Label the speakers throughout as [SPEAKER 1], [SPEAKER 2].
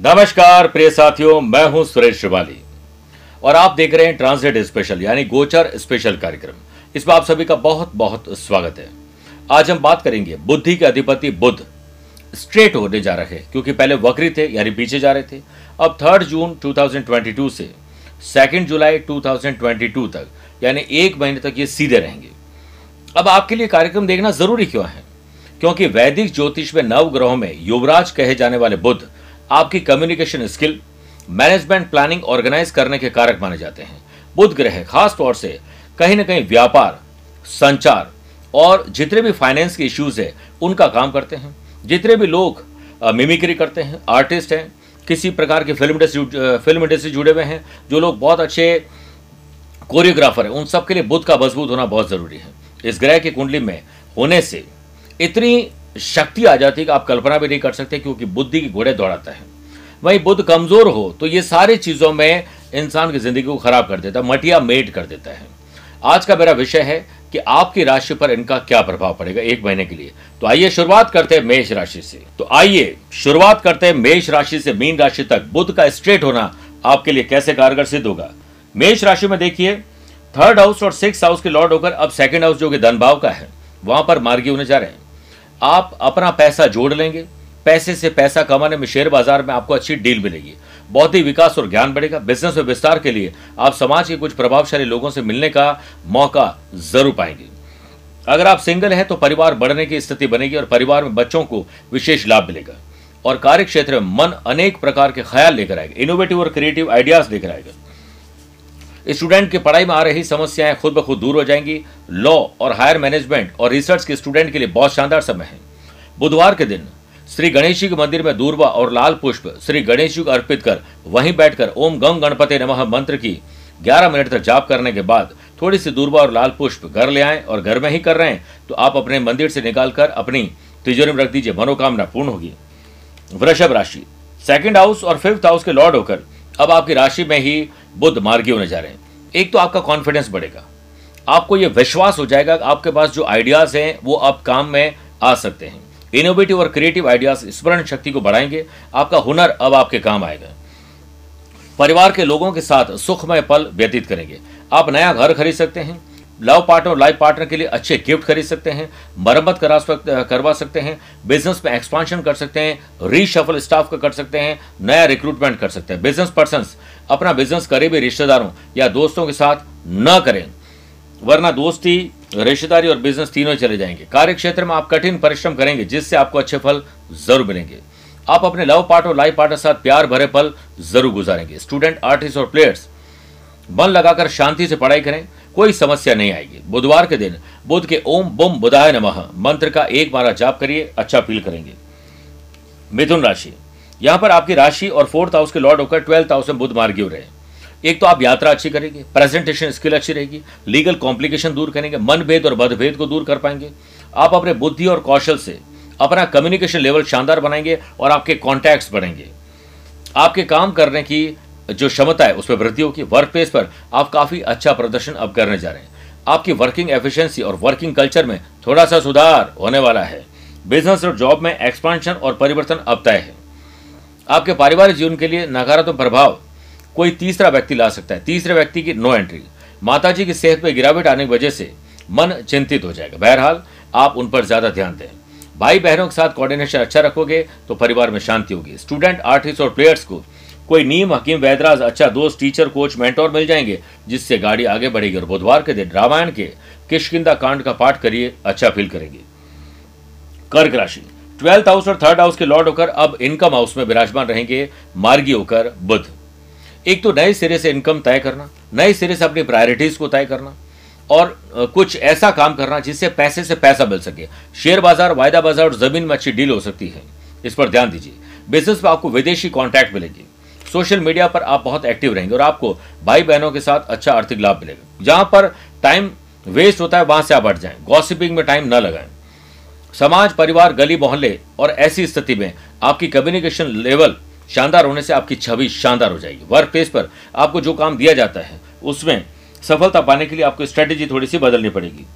[SPEAKER 1] नमस्कार, प्रिय साथियों, मैं हूँ सुरेश श्रिवाली। और आप देख रहे हैं ट्रांसलेट स्पेशल, यानी गोचर स्पेशल कार्यक्रम। इसमें आप सभी का बहुत बहुत स्वागत है। आज हम बात करेंगे, बुद्धि के अधिपति बुद्ध स्ट्रेट होने जा रहे हैं, क्योंकि पहले वक्री थे, यानी पीछे जा रहे थे। अब थर्ड जून 2022 से सेकेंड जुलाई 2022 तक, यानी एक महीने तक ये सीधे रहेंगे। अब आपके लिए कार्यक्रम देखना ज़रूरी क्यों है? क्योंकि वैदिक ज्योतिष में नव ग्रहों में युवराज कहे जाने वाले बुद्ध आपकी communication skill management planning organise करने के कारक माने जाते हैं। बुध ग्रह, खास तौर से कहीं ना कहीं व्यापार, संचार और जितने भी फाइनेंस के इश्यूज़ है, उनका काम करते हैं। जितने भी लोग मिमिक्री करते हैं आर्टिस्ट हैं, किसी प्रकार की फ़िल्म इंडस्ट्री फ़िल्म इंडस्ट्री जुड़े हुए हैं, जो लोग बहुत अच्छे कोरियोग्राफर हैं, उन सब के लिए बुद्ध का मज़बूत होना बहुत ज़रूरी है। इस ग्रह की कुंडली में होने से इतनी शक्ति आ जाती है कि आप कल्पना भी नहीं कर सकते क्योंकि बुद्धि के घोड़े दौड़ाता है। वहीं बुद्ध कमज़ोर हो तो ये सारी चीज़ों में इंसान की ज़िंदगी को खराब कर देता है, मटिया मेट कर देता है। आज का मेरा विषय है कि आपकी राशि पर इनका क्या प्रभाव पड़ेगा एक महीने के लिए। तो आइए शुरुआत करते हैं मेष राशि से। तो आइए शुरुआत करते हैं मेष राशि से मीन राशि तक। बुद्ध का स्ट्रेट होना आपके लिए कैसे कारगर सिद्ध होगा? मेष राशि में देखिए थर्ड हाउस और सिक्स हाउस के लॉर्ड होकर अब सेकंड हाउस जो कि धन भाव का है, वहाँ पर मार्गी होने जा रहे हैं। आप अपना पैसा जोड़ लेंगे, पैसे से पैसा कमाने में शेयर बाज़ार में आपको अच्छी डील मिलेगी। बौद्धिक विकास और ज्ञान बढ़ेगा। बिज़नेस में विस्तार के लिए आप समाज के कुछ प्रभावशाली लोगों से मिलने का मौका ज़रूर पाएँगे। अगर आप सिंगल हैं तो परिवार बढ़ने की स्थिति बनेगी और परिवार में बच्चों को विशेष लाभ मिलेगा। और कार्य क्षेत्र में मन अनेक प्रकार के ख्याल लेकर आएगा। इनोवेटिव और क्रिएटिव आइडियाज़ लेकर आएगा। स्टूडेंट की पढ़ाई में आ रही समस्याएँ खुद ब खुद दूर हो जाएँगी। लॉ और हायर मैनेजमेंट और रिसर्च के स्टूडेंट के लिए बहुत शानदार समय है। बुधवार के दिन श्री गणेश जी के मंदिर में दूरबा और लाल पुष्प श्री गणेश जी को अर्पित कर वहीं बैठकर ओम गंग गणपति नमः मंत्र की 11 मिनट तक जाप करने के बाद थोड़ी सी दूरबा और लाल पुष्प घर ले आए और घर में ही कर रहे हैं तो आप अपने मंदिर से निकालकर अपनी तिजोरी में रख दीजिए। मनोकामना पूर्ण होगी। वृषभ राशि सेकंड हाउस और फिफ्थ हाउस के लॉर्ड होकर अब आपकी राशि में ही बुद्ध मार्गी होने जा रहे हैं। एक तो आपका कॉन्फिडेंस बढ़ेगा। आपको यह विश्वास हो जाएगा आपके पास जो आइडियाज़ हैं, वो आप काम में आ सकते हैं। इनोवेटिव और क्रिएटिव आइडियाज़ स्मरण शक्ति को बढ़ाएँगे। आपका हुनर अब आपके काम आएगा। परिवार के लोगों के साथ सुखमय पल व्यतीत करेंगे। आप नया घर खरीद सकते हैं। लव पार्टनर और लाइफ पार्टनर के लिए अच्छे गिफ्ट खरीद सकते हैं, मरम्मत करा करवा सकते हैं, बिज़नेस में एक्सपांशन कर सकते हैं रीशफल स्टाफ का कर सकते हैं, नया रिक्रूटमेंट कर सकते हैं। बिज़नेस पर्सन अपना बिज़नेस करीबी रिश्तेदारों या दोस्तों के साथ न करें, वरना दोस्ती, रिश्तेदारी और बिज़नेस तीनों चले जाएँगे। कार्य क्षेत्र में आप कठिन परिश्रम करेंगे, जिससे आपको अच्छे फल ज़रूर मिलेंगे। आप अपने लव पार्ट और लाइफ पार्टनर साथ प्यार भरे पल ज़रूर गुजारेंगे। स्टूडेंट आर्टिस्ट और प्लेयर्स मन लगाकर शांति से पढ़ाई करें, कोई समस्या नहीं आएगी। बुधवार के दिन बुद्ध के ओम बुम बुधाय नमः मंत्र का एक बार जाप करिए अच्छा फील करेंगे। मिथुन राशि। यहाँ पर आपकी राशि और फोर्थ हाउस के लॉर्ड होकर ट्वेल्थ हाउस में बुद्ध मार्गी हो रहे। हैं एक तो आप यात्रा अच्छी करेंगे प्रेजेंटेशन स्किल अच्छी रहेगी लीगल कॉम्प्लिकेशन दूर करेंगे, मनभेद और मतभेद को दूर कर पाएँगे। आप अपने बुद्धि और कौशल से अपना कम्युनिकेशन लेवल शानदार बनाएँगे और आपके कॉन्टैक्ट्स बढ़ेंगे। आपके काम करने की जो क्षमता है, उसमें वृद्धि होगी वर्क प्लेस पर आप काफ़ी अच्छा प्रदर्शन अब करने जा रहे हैं। आपकी वर्किंग एफिशिएंसी और वर्किंग कल्चर में थोड़ा सा सुधार होने वाला है। बिज़नेस और जॉब में एक्सपांशन और परिवर्तन अब तय है। आपके पारिवारिक जीवन के लिए नकारात्मक प्रभाव कोई तीसरा व्यक्ति ला सकता है। तीसरे व्यक्ति की नो एंट्री माता की सेहत में गिरावट आने की वजह से मन चिंतित हो जाएगा। बहरहाल, आप उन पर ज़्यादा ध्यान दें। भाई बहनों के साथ कोऑर्डिनेशन अच्छा रखोगे तो परिवार में शांति होगी। स्टूडेंट आर्टिस्ट और प्लेयर्स को कोई नीम, हकीम, वैदराज अच्छा दोस्त, टीचर, कोच, मेंटोर मिल जाएँगे, जिससे गाड़ी आगे बढ़ेगी और बुधवार के दिन रामायण के किशकिंदा कांड का पाठ करिए अच्छा फील करेंगे। कर्क राशि, ट्वेल्थ हाउस और थर्ड हाउस के लॉर्ड होकर अब इनकम हाउस में विराजमान रहेंगे मार्गी होकर बुध। एक तो नए सिरे से इनकम तय करना, नए सिरे से अपनी प्रायोरिटीज को तय करना और कुछ ऐसा काम करना जिससे पैसे से पैसा मिल सके। शेयर बाज़ार, वायदा बाज़ार और ज़मीन में अच्छी डील हो सकती है। इस पर ध्यान दीजिए। बिज़नेस में आपको विदेशी कॉन्टैक्ट मिलेगी। सोशल मीडिया पर आप बहुत एक्टिव रहेंगे और आपको भाई बहनों के साथ अच्छा आर्थिक लाभ मिलेगा। जहाँ पर टाइम वेस्ट होता है, वहाँ से आप हट जाएँ। गॉसिपिंग में टाइम न लगाएँ। समाज, परिवार, गली, मोहल्ले और ऐसी स्थिति में आपकी कम्युनिकेशन लेवल शानदार होने से आपकी छवि शानदार हो जाएगी। वर्क प्लेस पर आपको जो काम दिया जाता है, उसमें सफलता पाने के लिए आपको स्ट्रेटेजी थोड़ी सी बदलनी पड़ेगी।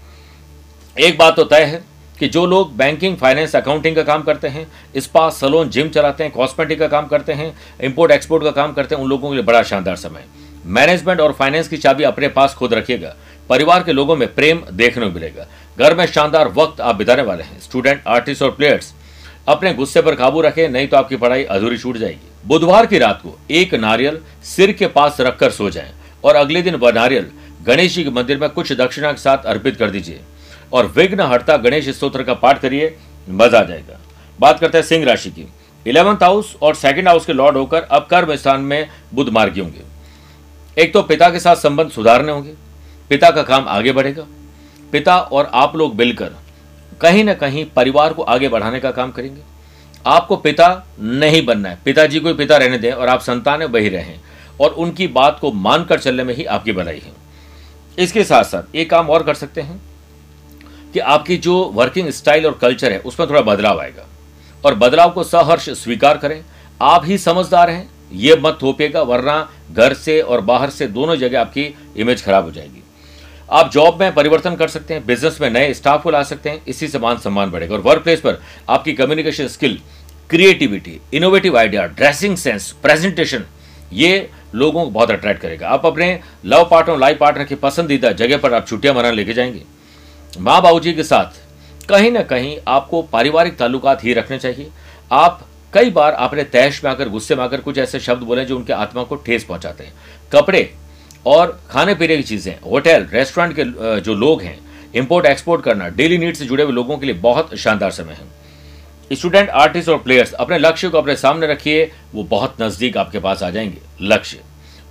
[SPEAKER 1] एक बात तो तय है कि जो लोग बैंकिंग फाइनेंस अकाउंटिंग का काम करते हैं स्पा सलोन जिम चलाते हैं कॉस्मेटिक का काम करते हैं इंपोर्ट एक्सपोर्ट का काम करते हैं, उन लोगों के लिए बड़ा शानदार समय मैनेजमेंट और फाइनेंस की चाबी अपने पास खुद रखिएगा। परिवार के लोगों में प्रेम देखने को मिलेगा। घर में शानदार वक्त आप बिताने वाले हैं। स्टूडेंट आर्टिस्ट और प्लेयर्स अपने गुस्से पर काबू रखें, नहीं तो आपकी पढ़ाई अधूरी छूट जाएगी। बुधवार की रात को एक नारियल सिर के पास रखकर सो जाएँ और अगले दिन वह नारियल गणेश जी के मंदिर में कुछ दक्षिणा के साथ अर्पित कर दीजिए। और विघ्न हरता गणेश स्त्रोत्र का पाठ करिए, मज़ा आ जाएगा। बात करते हैं सिंह राशि की। इलेवंथ हाउस और सेकंड हाउस के लॉर्ड होकर अब कर्म स्थान में बुद्ध मार्गी होंगे। एक तो पिता के साथ संबंध सुधारने होंगे। पिता का काम आगे बढ़ेगा। पिता और आप लोग मिलकर कहीं ना कहीं परिवार को आगे बढ़ाने का काम करेंगे। आपको पिता नहीं बनना है। पिताजी को पिता रहने दें और आप संतान वही रहें। और उनकी बात को मानकर चलने में ही आपकी भलाई है। इसके साथ साथ एक काम और कर सकते हैं। कि आपकी जो वर्किंग स्टाइल और कल्चर है, उसमें थोड़ा बदलाव आएगा। और बदलाव को सहर्ष स्वीकार करें। आप ही समझदार हैं, ये मत थोपेगा वरना घर से और बाहर से दोनों जगह आपकी इमेज खराब हो जाएगी। आप जॉब में परिवर्तन कर सकते हैं बिज़नेस में नए स्टाफ को ला सकते हैं, इसी से मान सम्मान बढ़ेगा। और वर्क प्लेस पर आपकी communication skill creativity innovative idea dressing sense presentation ये लोगों को बहुत अट्रैक्ट करेगा। आप अपने लव पार्टनर लाइफ पार्टनर की पसंदीदा जगह पर आप छुट्टियाँ मनाने लेके जाएँगे। माँ बाबू के साथ, कहीं ना कहीं आपको पारिवारिक ताल्लुकात ही रखने चाहिए। आप कई बार आपने तैश में आकर, गुस्से में आकर कुछ ऐसे शब्द बोले जो उनके आत्मा को ठेस पहुंचाते हैं। कपड़े और खाने पीने की चीज़ें, होटल, रेस्टोरेंट के जो लोग हैं, इंपोर्ट, एक्सपोर्ट करना, डेली नीड से जुड़े हुए लोगों के लिए बहुत शानदार समय है। स्टूडेंट, आर्टिस्ट और प्लेयर्स, अपने लक्ष्य को अपने सामने रखिए, वो बहुत नज़दीक आपके पास आ जाएँगे। लक्ष्य।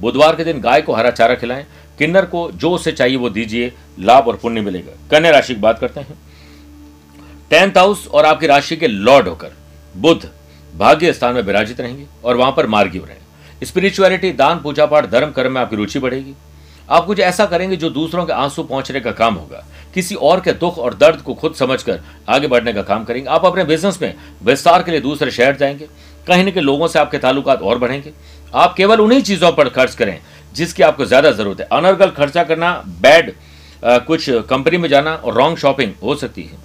[SPEAKER 1] बुधवार के दिन गाय को हरा चारा खिलाएँ किन्नर को जो उसे चाहिए वो दीजिए, लाभ और पुण्य मिलेगा। कन्या राशि की बात करते हैं। टेंथ हाउस और आपकी राशि के लॉर्ड होकर बुद्ध भाग्य स्थान में विराजित रहेंगे और वहाँ पर मार्गी हो रहे स्पिरिचुअलिटी, दान, पूजा पाठ, धर्म, कर्म में आपकी रुचि बढ़ेगी। आप कुछ ऐसा करेंगे जो दूसरों के आँसू पहुँचने का काम होगा। किसी और के दुख और दर्द को खुद समझकर आगे बढ़ने का काम करेंगे। आप अपने बिज़नेस में विस्तार के लिए दूसरे शहर जाएँगे। कहीं न कहीं लोगों से आपके ताल्लुकात और बढ़ेंगे। आप केवल उन्हीं चीज़ों पर खर्च करें जिसकी आपको ज़्यादा ज़रूरत है। अनर्गल खर्चा करना बैड कुछ कंपनी में जाना और रॉन्ग शॉपिंग हो सकती है।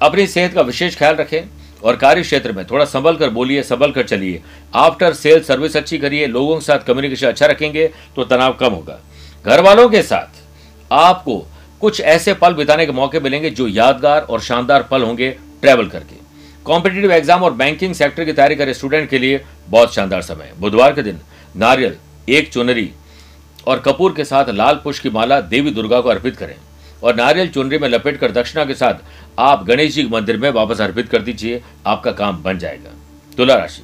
[SPEAKER 1] अपनी सेहत का विशेष ख्याल रखें और कार्य क्षेत्र में थोड़ा संभल कर बोलिए, संभल कर चलिए। आफ्टर सेल सर्विस अच्छी करिए, लोगों के साथ कम्युनिकेशन अच्छा रखेंगे तो तनाव कम होगा। घर वालों के साथ आपको कुछ ऐसे पल बिताने के मौके मिलेंगे जो यादगार और शानदार पल होंगे ट्रैवल करके। कॉम्पिटेटिव एग्ज़ाम और बैंकिंग सेक्टर की तैयारी करे। स्टूडेंट के लिए बहुत शानदार समय। बुधवार के दिन नारियल, एक चुनरी और कपूर के साथ लाल पुष्प की माला देवी दुर्गा को अर्पित करें। और नारियल चुनरी में लपेट कर दक्षिणा के साथ आप गणेश जी के मंदिर में वापस अर्पित कर दीजिए, आपका काम बन जाएगा। तुला राशि।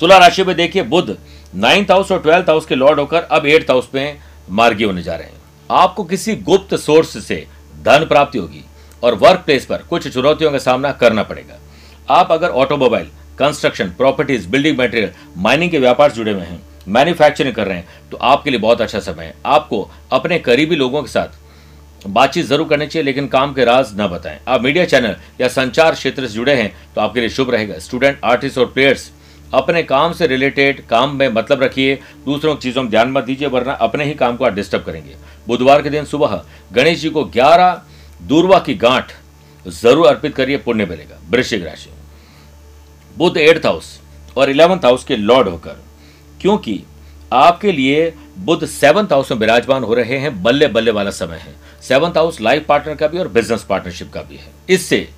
[SPEAKER 1] तुला राशि में देखिए बुद्ध नाइन्थ हाउस और ट्वेल्थ हाउस के लॉर्ड होकर अब एट्थ हाउस में मार्गी होने जा रहे हैं। आपको किसी गुप्त सोर्स से धन प्राप्ति होगी और वर्क प्लेस पर कुछ चुनौतियों का सामना करना पड़ेगा। आप अगर automobile construction properties building material mining के व्यापार जुड़े हुए हैं मैन्युफैक्चरिंग कर रहे हैं तो आपके लिए बहुत अच्छा समय है। आपको अपने करीबी लोगों के साथ बातचीत ज़रूर करनी चाहिए, लेकिन काम के राज न बताएँ। आप मीडिया चैनल या संचार क्षेत्र से जुड़े हैं तो आपके लिए शुभ रहेगा। स्टूडेंट, आर्टिस्ट और प्लेयर्स, अपने काम से रिलेटेड काम में मतलब रखिए, दूसरों की चीज़ों में ध्यान मत दीजिए, वरना अपने ही काम को आप डिस्टर्ब करेंगे। बुधवार के दिन सुबह गणेश जी को ग्यारह दूरवा की गांठ ज़रूर अर्पित करिए, पुण्य मिलेगा। वृश्चिक राशि। बुद्ध एट्थ हाउस और इलेवंथ हाउस के लॉर्ड होकर क्योंकि आपके लिए बुद्ध सेवंथ हाउस में विराजमान हो रहे हैं, बल्ले बल्ले वाला समय है। सेवंथ हाउस लाइफ पार्टनर का भी और बिज़नेस पार्टनरशिप का भी है। इससे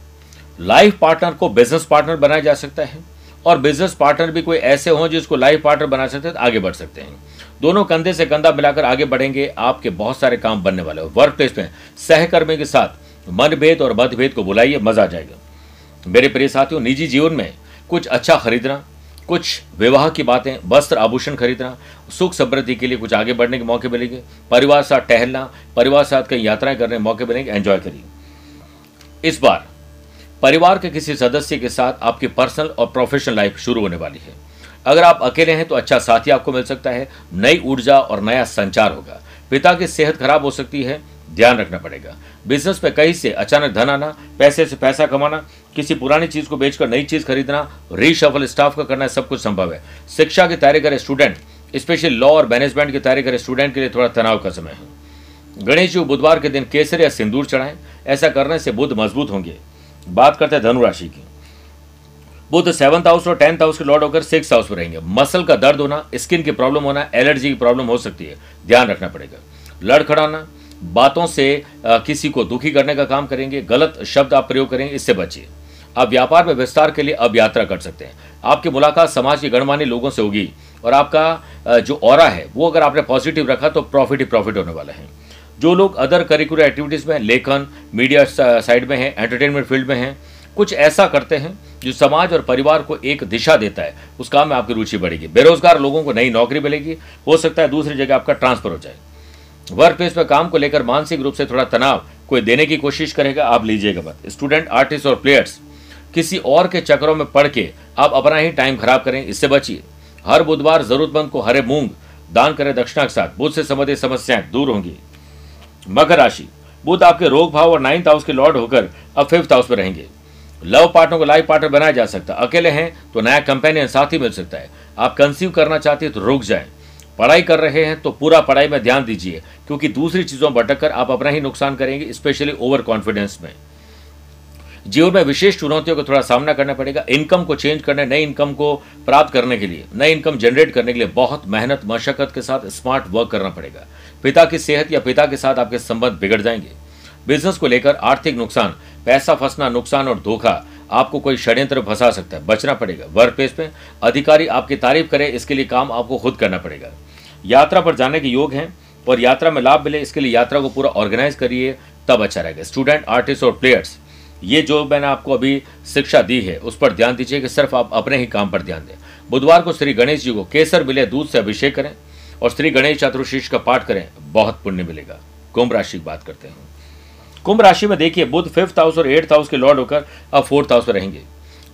[SPEAKER 1] लाइफ पार्टनर को बिज़नेस पार्टनर बनाया जा सकता है और बिज़नेस पार्टनर भी कोई ऐसे हों जिसको लाइफ पार्टनर बना सकते हैं तो आगे बढ़ सकते हैं। दोनों कंधे से कंधा मिलाकर आगे बढ़ेंगे, आपके बहुत सारे काम बनने वाले हो। वर्क प्लेस में सहकर्मी के साथ मनभेद और मतभेद को बुलाइए, मज़ा आ जाएगा। मेरे प्रिय साथियों, निजी जीवन में कुछ अच्छा खरीदना कुछ विवाह की बातें, वस्त्र आभूषण खरीदना, सुख समृद्धि के लिए कुछ आगे बढ़ने के मौके मिलेंगे, परिवार साथ टहलना, परिवार साथ कहीं यात्राएँ करने के मौके मिलेंगे एंजॉय करिए। इस बार, परिवार के किसी सदस्य के साथ आपकी पर्सनल और प्रोफेशनल लाइफ शुरू होने वाली है। अगर आप अकेले हैं तो अच्छा साथी आपको मिल सकता है, नई ऊर्जा और नया संचार होगा। पिता की सेहत खराब हो सकती है, ध्यान रखना पड़ेगा। बिज़नेस पे कहीं से अचानक धन आना, पैसे से पैसा कमाना किसी पुरानी चीज़ को बेचकर नई चीज़ खरीदना रीशफल स्टाफ का करना, सब कुछ संभव है। शिक्षा की तैयारी करे स्टूडेंट स्पेशली लॉ और मैनेजमेंट की तैयारी करे स्टूडेंट के लिए थोड़ा तनाव का समय है। गणेश जी बुधवार के दिन केसर या सिंदूर चढ़ाएँ, ऐसा करने से बुद्ध मज़बूत होंगे। बात करते हैं धनुराशि की। बुद्ध सेवंथ हाउस और टेंथ हाउस के लॉर्ड होकर सिक्स हाउस में रहेंगे। मसल का दर्द होना स्किन की प्रॉब्लम होना एलर्जी की प्रॉब्लम हो सकती है। ध्यान रखना पड़ेगा। लड़खड़ाना बातों से किसी को दुखी करने का काम करेंगे। गलत शब्द आप प्रयोग करेंगे, इससे बचिए। आप व्यापार में विस्तार के लिए अब यात्रा कर सकते हैं। आपकी मुलाकात समाज के गणमान्य लोगों से होगी और आपका जो और है, वो अगर आपने पॉजिटिव रखा तो प्रॉफिट ही प्रॉफिट होने वाला है। जो लोग अदर करिकुलर एक्टिविटीज़ में लेखन मीडिया साइड में हैं एंटरटेनमेंट फ़ील्ड में हैं, कुछ ऐसा करते हैं जो समाज और परिवार को एक दिशा देता है, उस काम में आपकी रुचि बढ़ेगी। बेरोजगार लोगों को नई नौकरी मिलेगी, हो सकता है दूसरी जगह आपका ट्रांसफ़र हो जाए। वर्क प्लेस में काम को लेकर मानसिक रूप से थोड़ा तनाव कोई देने की कोशिश करेगा, आप लीजिएगा मत। स्टूडेंट आर्टिस्ट और प्लेयर्स किसी और के चक्रों में पढ़ के आप अपना ही टाइम खराब करें, इससे बचिए। हर बुधवार जरूरतमंद को हरे मूंग दान करें दक्षिणा के साथ। बुद्ध से संबंधित समस्याएँ दूर होंगी। मकर राशि। बुध आपके रोग भाव और नाइन्थ हाउस के लॉर्ड होकर अब फिफ्थ हाउस में रहेंगे। लव पार्टनर को लाइफ पार्टनर बनाया जा सकता। है अकेले हैं तो नया कंपेनियन साथी मिल सकता है। आप कंसीव करना चाहते हैं तो रुक जाए। पढ़ाई कर रहे हैं तो पूरा पढ़ाई में ध्यान दीजिए, क्योंकि दूसरी चीज़ों भटक आप अपना ही नुकसान करेंगे स्पेशली ओवर कॉन्फिडेंस में। जीवन में विशेष चुनौतियों का थोड़ा सामना करना पड़ेगा। इनकम को चेंज करने, नई इनकम को प्राप्त करने के लिए, नई इनकम जनरेट करने के लिए बहुत मेहनत, मशक्कत के साथ स्मार्ट वर्क करना पड़ेगा। पिता की सेहत या पिता के साथ आपके संबंध बिगड़ जाएँगे। बिज़नेस को लेकर आर्थिक नुकसान, पैसा फंसना, नुकसान और धोखा आपको कोई षड्यंत्र फंसा सकता है। बचना पड़ेगा। वर्क प्लेस में अधिकारी आपकी तारीफ़ करे, इसके लिए काम आपको खुद करना पड़ेगा। यात्रा पर जाने के योग हैं और यात्रा में लाभ मिले, इसके लिए यात्रा को पूरा ऑर्गेनाइज करिए, तब अच्छा रहेगा। स्टूडेंट, आर्टिस्ट और प्लेयर्स ये जो मैंने आपको अभी शिक्षा दी है, उस पर ध्यान दीजिए कि सिर्फ़ आप अपने ही काम पर ध्यान दें। बुधवार को श्री गणेश जी को केसर मिले, दूध से अभिषेक करें और श्री गणेश चतुर्शीष का पाठ करें, बहुत पुण्य मिलेगा। कुंभ राशि की बात करते हैं। कुंभ राशि में देखिए, बुध फिफ्थ हाउस और एट्थ हाउस के लॉर्ड होकर अब फोर्थ हाउस में रहेंगे।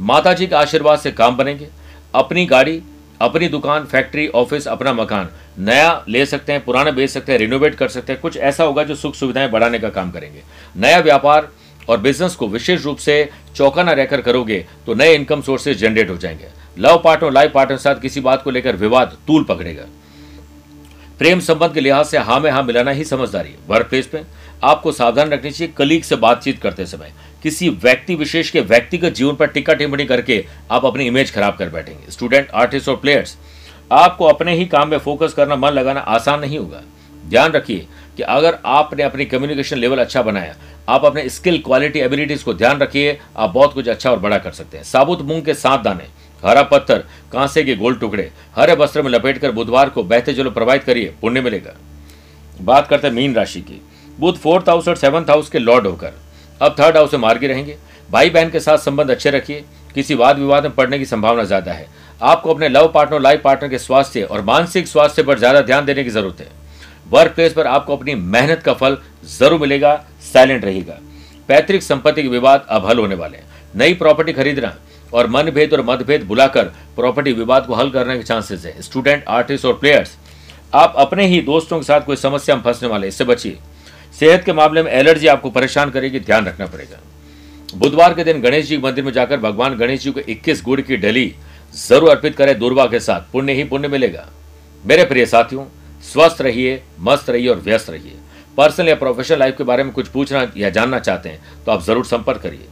[SPEAKER 1] माता जी के आशीर्वाद से काम बनेंगे। अपनी गाड़ी, अपनी दुकान फैक्ट्री ऑफ़िस अपना मकान, नया ले सकते हैं, पुराना बेच सकते हैं रिनोवेट कर सकते हैं। कुछ ऐसा होगा जो सुख सुविधाएँ बढ़ाने का काम करेंगे। नया व्यापार और बिज़नेस को विशेष रूप से चौकाना रहकर करोगे तो नए इनकम सोर्सेज जनरेट हो जाएँगे। लव पार्टनर लाइफ पार्टनर साथ किसी बात को लेकर विवाद तूल पकड़ेगा। प्रेम संबंध के लिहाज से हाँ में हाँ मिलाना ही समझदारी है। वर्क प्लेस में आपको सावधान रखनी चाहिए कलीग से बातचीत करते समय। किसी व्यक्ति, विशेष के व्यक्तिगत जीवन पर टिक्का टिप्पणी करके आप अपनी इमेज खराब कर बैठेंगे। स्टूडेंट आर्टिस्ट और प्लेयर्स आपको अपने ही काम में फोकस करना, मन लगाना आसान नहीं होगा। ध्यान रखिए कि अगर आपने अपनी कम्युनिकेशन लेवल अच्छा बनाया आप अपने स्किल, क्वालिटी एबिलिटीज को ध्यान रखिए। आप बहुत कुछ अच्छा और बड़ा कर सकते हैं। साबुत मूंग के सात दाने, हरा पत्थर, कांसे के गोल टुकड़े, हरे वस्त्र में लपेटकर बुधवार को बहते जलो प्रवाहित करिए, पुण्य मिलेगा। बात करते हैं मीन राशि की। बुध फोर्थ हाउस और सेवंथ हाउस के लॉर्ड होकर। अब थर्ड हाउस में मार्गी रहेंगे। भाई बहन के साथ संबंध अच्छे रखिए। किसी वाद विवाद में पड़ने की संभावना ज़्यादा है। आपको अपने लव पार्टनर लाइफ पार्टनर के स्वास्थ्य और मानसिक स्वास्थ्य पर ज़्यादा ध्यान देने की ज़रूरत है। वर्क प्लेस पर आपको अपनी मेहनत का फल ज़रूर मिलेगा साइलेंट रहेगा। पैतृक संपत्ति के विवाद अब हल होने वाले हैं। नई प्रॉपर्टी खरीदना और मनभेद और मतभेद बुलाकर प्रॉपर्टी विवाद को हल करने के चांसेस है। स्टूडेंट आर्टिस्ट और प्लेयर्स आप अपने ही दोस्तों के साथ कोई समस्या में फंसने वाले इससे बचिए। सेहत के मामले में एलर्जी आपको परेशान करेगी, ध्यान रखना पड़ेगा। बुधवार के दिन गणेश जी मंदिर में जाकर भगवान गणेश जी को 21 गुड़ की डली ज़रूर अर्पित करें दुर्वा के साथ। पुण्य ही पुण्य मिलेगा। मेरे प्रिय साथियों स्वस्थ रहिए, मस्त रहिए और व्यस्त रहिए। पर्सनल या प्रोफेशनल लाइफ के बारे में कुछ पूछना या जानना चाहते हैं तो आप ज़रूर संपर्क करिए।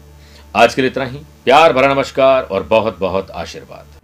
[SPEAKER 1] आज के लिए इतना ही। प्यार भरा नमस्कार और बहुत बहुत आशीर्वाद।